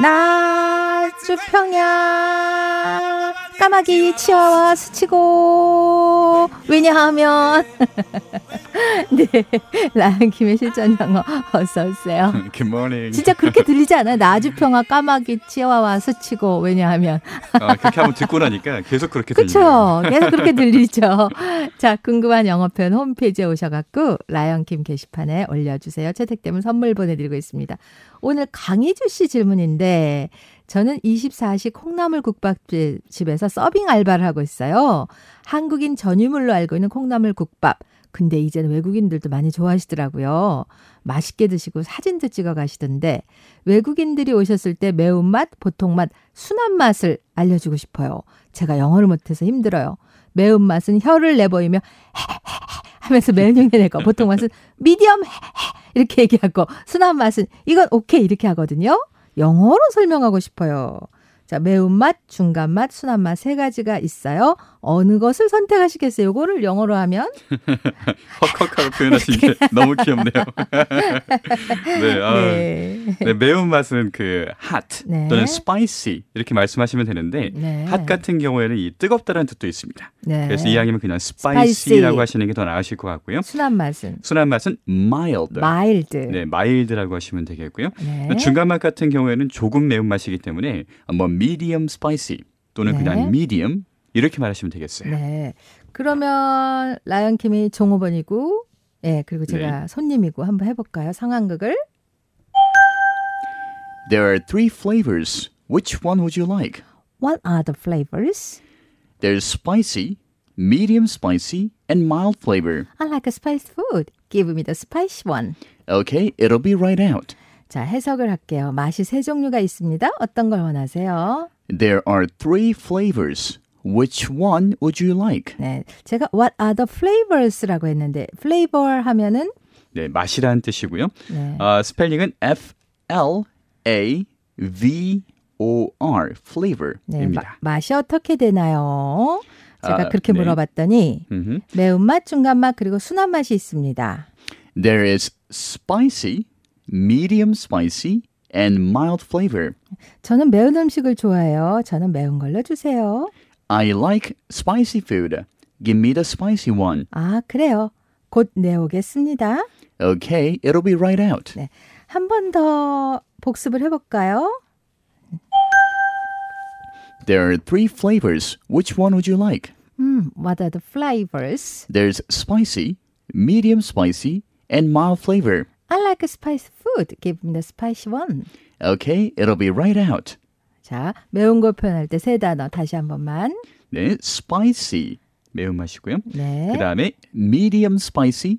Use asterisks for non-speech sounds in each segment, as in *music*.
나주 평야. 까마귀 치아와 스치고. 왜냐하면 *laughs* *laughs* 네 라이언 김의 실전 영어 어서 오세요. *laughs* Good morning. 진짜 그렇게 들리지 않아요? 나주 평화 까마귀 치아와 스치고 왜냐하면 아, 그렇게 한번 듣고 나니까 계속 그렇게 들리네요. 그렇죠. 계속 그렇게 들리죠. 자, 궁금한 영어 표현 홈페이지에 오셔갖고 라이언 김 게시판에 올려주세요. 채택되면 선물 보내드리고 있습니다. 오늘 강희주 씨 질문인데 저는 24시 콩나물 국밥집에서 서빙 알바를 하고 있어요. 한국인 전유물로 알고 있는 콩나물 국밥. 근데 이제는 외국인들도 많이 좋아하시더라고요. 맛있게 드시고 사진도 찍어 가시던데 외국인들이 오셨을 때 매운맛, 보통맛, 순한 맛을 알려주고 싶어요. 제가 영어를 못해서 힘들어요. 매운맛은 혀를 내보이며 *laughs* 하면서 흉내 내고 보통 맛은 미디엄 이렇게 얘기하고 순한 맛은 이건 오케이 이렇게 하거든요. 영어로 설명하고 싶어요. 자, 매운맛, 중간맛, 순한맛 세 가지가 있어요. 어느 것을 선택하시겠어요? 요거를 영어로 하면 *laughs* 헉헉하고 표현하신 게 *laughs* 너무 귀엽네요. *laughs* 네, 아, 네. 네. 매운맛은 그 hot 네. 또는 spicy 이렇게 말씀하시면 되는데 네. hot 같은 경우에는 이 뜨겁다는 뜻도 있습니다. 네. 그래서 이왕이면 그냥 Spicy. spicy라고 하시는 게 더 나으실 것 같고요. 순한 맛은 순한 맛은 mild. mild. 네, mild라고 하시면 되겠고요. 네. 중간 맛 같은 경우에는 조금 매운 맛이기 때문에 뭐 medium spicy 또는 네. 그냥 medium 이렇게 말하시면 되겠어요. 네. 그러면 라이언 킴이 종업원이고 예, 그리고 제가 네. 손님이고 한번 해 볼까요? 상황극을. There are three flavors. Which one would you like? What are the flavors? There's spicy, medium spicy, and mild flavor. I like a spiced food. Give me the spicy one. Okay, it'll be right out. 자, 해석을 할게요. 맛이 세 종류가 있습니다. 어떤 걸 원하세요? There are three flavors. Which one would you like? 네. 제가 what are the flavors라고 했는데 flavor 하면은 네, 맛이라는 뜻이고요. 네. 아, 스펠링은 F L A V O R 네, flavor입니다. 마, 맛이 어떻게 되나요? 제가 아, 그렇게 네. 물어봤더니 음흠. 매운맛, 중간맛 그리고 순한 맛이 있습니다. There is spicy, medium spicy, and mild flavor. 저는 매운 음식을 좋아해요. 저는 매운 걸로 주세요. I like spicy food. Give me the spicy one. 아, 그래요. 곧 내오겠습니다. Okay, it'll be right out. 네. 한 번 더 복습을 해볼까요? There are three flavors. Which one would you like? 음, what are the flavors? There's spicy, medium spicy, and mild flavor. I like spicy food. Give me the spicy one. Okay, it'll be right out. 자, 매운 걸 표현할 때 세 단어 다시 한 번만. 네, spicy 매운맛이고요. 네. 그 다음에 medium spicy,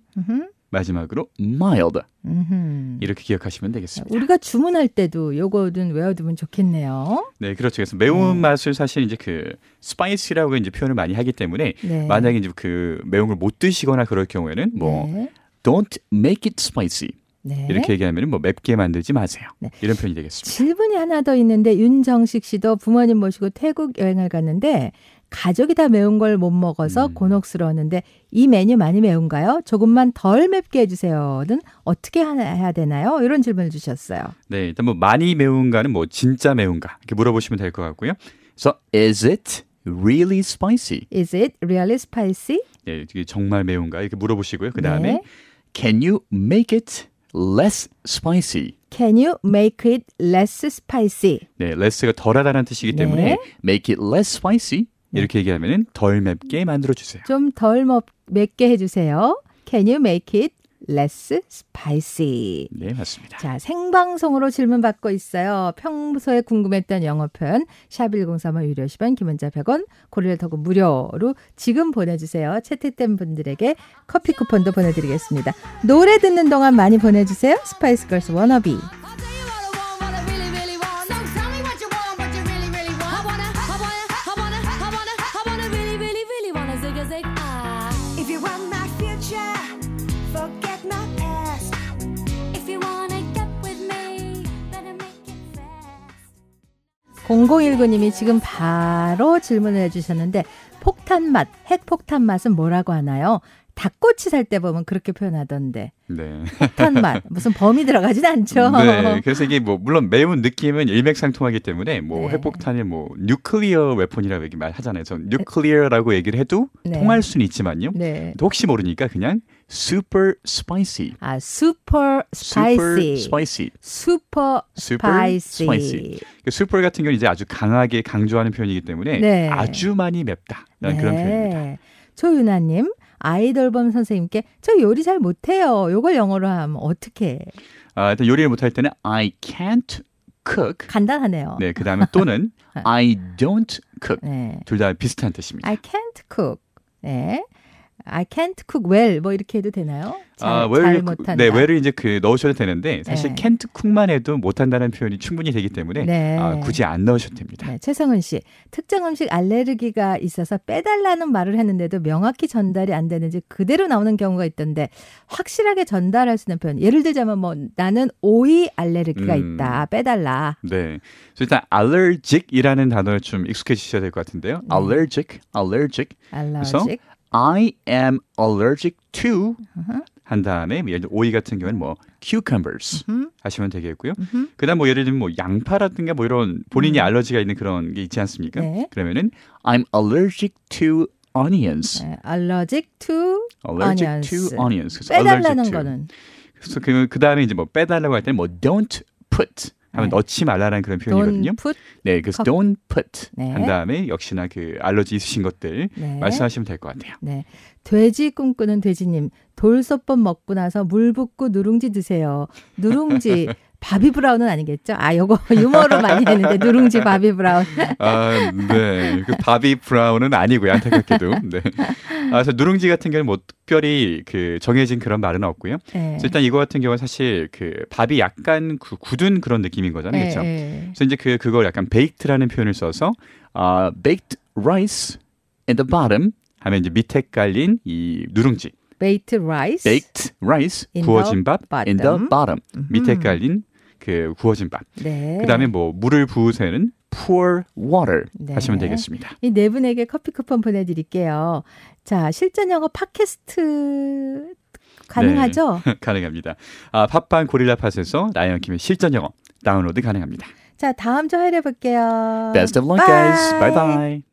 마지막으로 mild 음흠. 이렇게 기억하시면 되겠습니다. 우리가 주문할 때도 요거는 외워두면 좋겠네요. 네, 그렇죠. 그래서 매운 맛을 사실 이제 그 spicy라고 이제 표현을 많이 하기 때문에 네. 만약에 이제 그 매운 걸 못 드시거나 그럴 경우에는 뭐 네. don't make it spicy 네. 이렇게 얘기하면 뭐 맵게 만들지 마세요. 네. 이런 표현이 되겠습니다. 질문이 하나 더 있는데 윤정식 씨도 부모님 모시고 태국 여행을 갔는데 가족이 다 매운 걸 못 먹어서 음. 곤혹스러웠는데 이 메뉴 많이 매운가요? 조금만 덜 맵게 해주세요는 어떻게 하- 해야 되나요? 이런 질문을 주셨어요. 네, 일단 뭐 많이 매운가는 뭐 진짜 매운가 이렇게 물어보시면 될 것 같고요. 그래서 is it really spicy? Is it really spicy? 네, 이게 정말 매운가 이렇게 물어보시고요. 그 다음에 네. can you make it less spicy? Can you make it less spicy? 네, less가 덜하다는 뜻이기 네. 때문에 make it less spicy 이렇게 얘기하면은 덜 맵게 만들어 주세요. 좀 덜 맵게 해주세요. Can you make it less spicy? 네, 맞습니다. 자, 생방송으로 질문 받고 있어요. 평소에 궁금했던 영어 표현 샵1035 유료 10원 긴 문자 100원 고릴라 톡은 무료로 지금 보내주세요. 채택된 분들에게 커피 쿠폰도 보내드리겠습니다. 노래 듣는 동안 많이 보내주세요. 스파이스 걸스 워너비. 0019님이 지금 바로 질문을 해주셨는데 폭탄 맛, 핵폭탄 맛은 뭐라고 하나요? 닭꼬치 살 때 보면 그렇게 표현하던데. 네. 폭탄 맛. 무슨 bomb이 들어가진 않죠. 네. 그래서 이게 뭐 물론 매운 느낌은 일맥상통하기 때문에 뭐 네. 핵폭탄이 뭐 nuclear weapon이라고 얘기 말 하잖아요. 전 nuclear라고 얘기를 해도 네. 통할 수는 있지만요. 네. 혹시 모르니까 그냥 super spicy. 아, super super spicy. spicy. super spicy. spicy. 그 super 같은 경우는 이제 아주 강하게 강조하는 표현이기 때문에 네. 아주 많이 맵다라는 그런 표현입니다. 조윤아님, 아이돌범 선생님께 저 요리 잘 못해요. 요걸 영어로 하면 어떻게? 아, 일단 요리를 못할 때는 I can't cook. 간단하네요. 네, 그 다음에 또는 *laughs* I don't cook. 네. 둘다 비슷한 뜻입니다. I can't cook. 네. I can't cook well. 뭐 이렇게 해도 되나요? 잘, 아, 잘 못한다. 네, well을 이제 그 넣으셔도 되는데 사실 네. can't cook만 해도 못한다는 표현이 충분히 되기 때문에 네. 아, 굳이 안 넣으셔도 됩니다. 네, 최성은 씨. 특정 음식 알레르기가 있어서 빼달라는 말을 했는데도 명확히 전달이 안 되는지 그대로 나오는 경우가 있던데 확실하게 전달할 수 있는 표현. 예를 들자면 뭐 나는 오이 알레르기가 음. 있다. 빼달라. 네. 그래서 일단 allergic이라는 단어를 좀 익숙해지셔야 될 것 같은데요. 네. allergic, allergic. 알러직. I am allergic to 한 다음에 뭐 예를 들어 오이 같은 경우는 뭐 cucumbers 음. 하시면 되겠고요. 그다음 뭐 예를 들면 뭐 양파라든가 뭐 이런 본인이 알러지가 있는 그런 게 있지 않습니까? 음. 네. 그러면은 I'm allergic to onions. 네, allergic to allergic onions. to onions. 빼달라는 allergic to. 거는 그래서 그, 그 다음에 이제 뭐 빼달라고 할 때는 뭐 don't put 하면 네. 넣지 말라는 그런 표현이거든요. don't put. 네, 그래서 컵. don't put 네. 한 다음에 역시나 그 알러지 있으신 것들 네. 말씀하시면 될 것 같아요. 네. 돼지 꿈꾸는 돼지님, 돌솥밥 먹고 나서 물 붓고 누룽지 드세요. 누룽지 *laughs* 바비 브라운은 아니겠죠? 아, 요거 *laughs* 유머로 많이 했는데 누룽지 바비 브라운. *laughs* 아, 네. 그 바비 브라운은 아니고요. 안타깝게도. 네. 아, 그래서 누룽지 같은 경우는 뭐 특별히 그 정해진 그런 말은 없고요. 네. 일단 이거 같은 경우는 사실 그 밥이 약간 그 굳은 그런 느낌인 거잖아요. 그렇죠? 네. 그래서 이제 그 그걸 약간 baked라는 표현을 써서 아, baked rice in the bottom 하면 이제 밑에 깔린 이 누룽지 baked rice. baked rice In 구워진 the 밥 in the bottom 밑에 깔린 그 구워진 밥. 네. 그다음에 뭐 물을 부으세는 pour water 네. 하시면 되겠습니다. 이 네 분에게 커피 쿠폰 보내드릴게요. 자, 실전 영어 팟캐스트 가능하죠? *laughs* 가능합니다. 아, 팟빵 고릴라 팟에서 라이언 킴의 실전 영어 다운로드 가능합니다. 자, 다음 주 화요일에 볼게요. Best of luck, guys. Bye bye.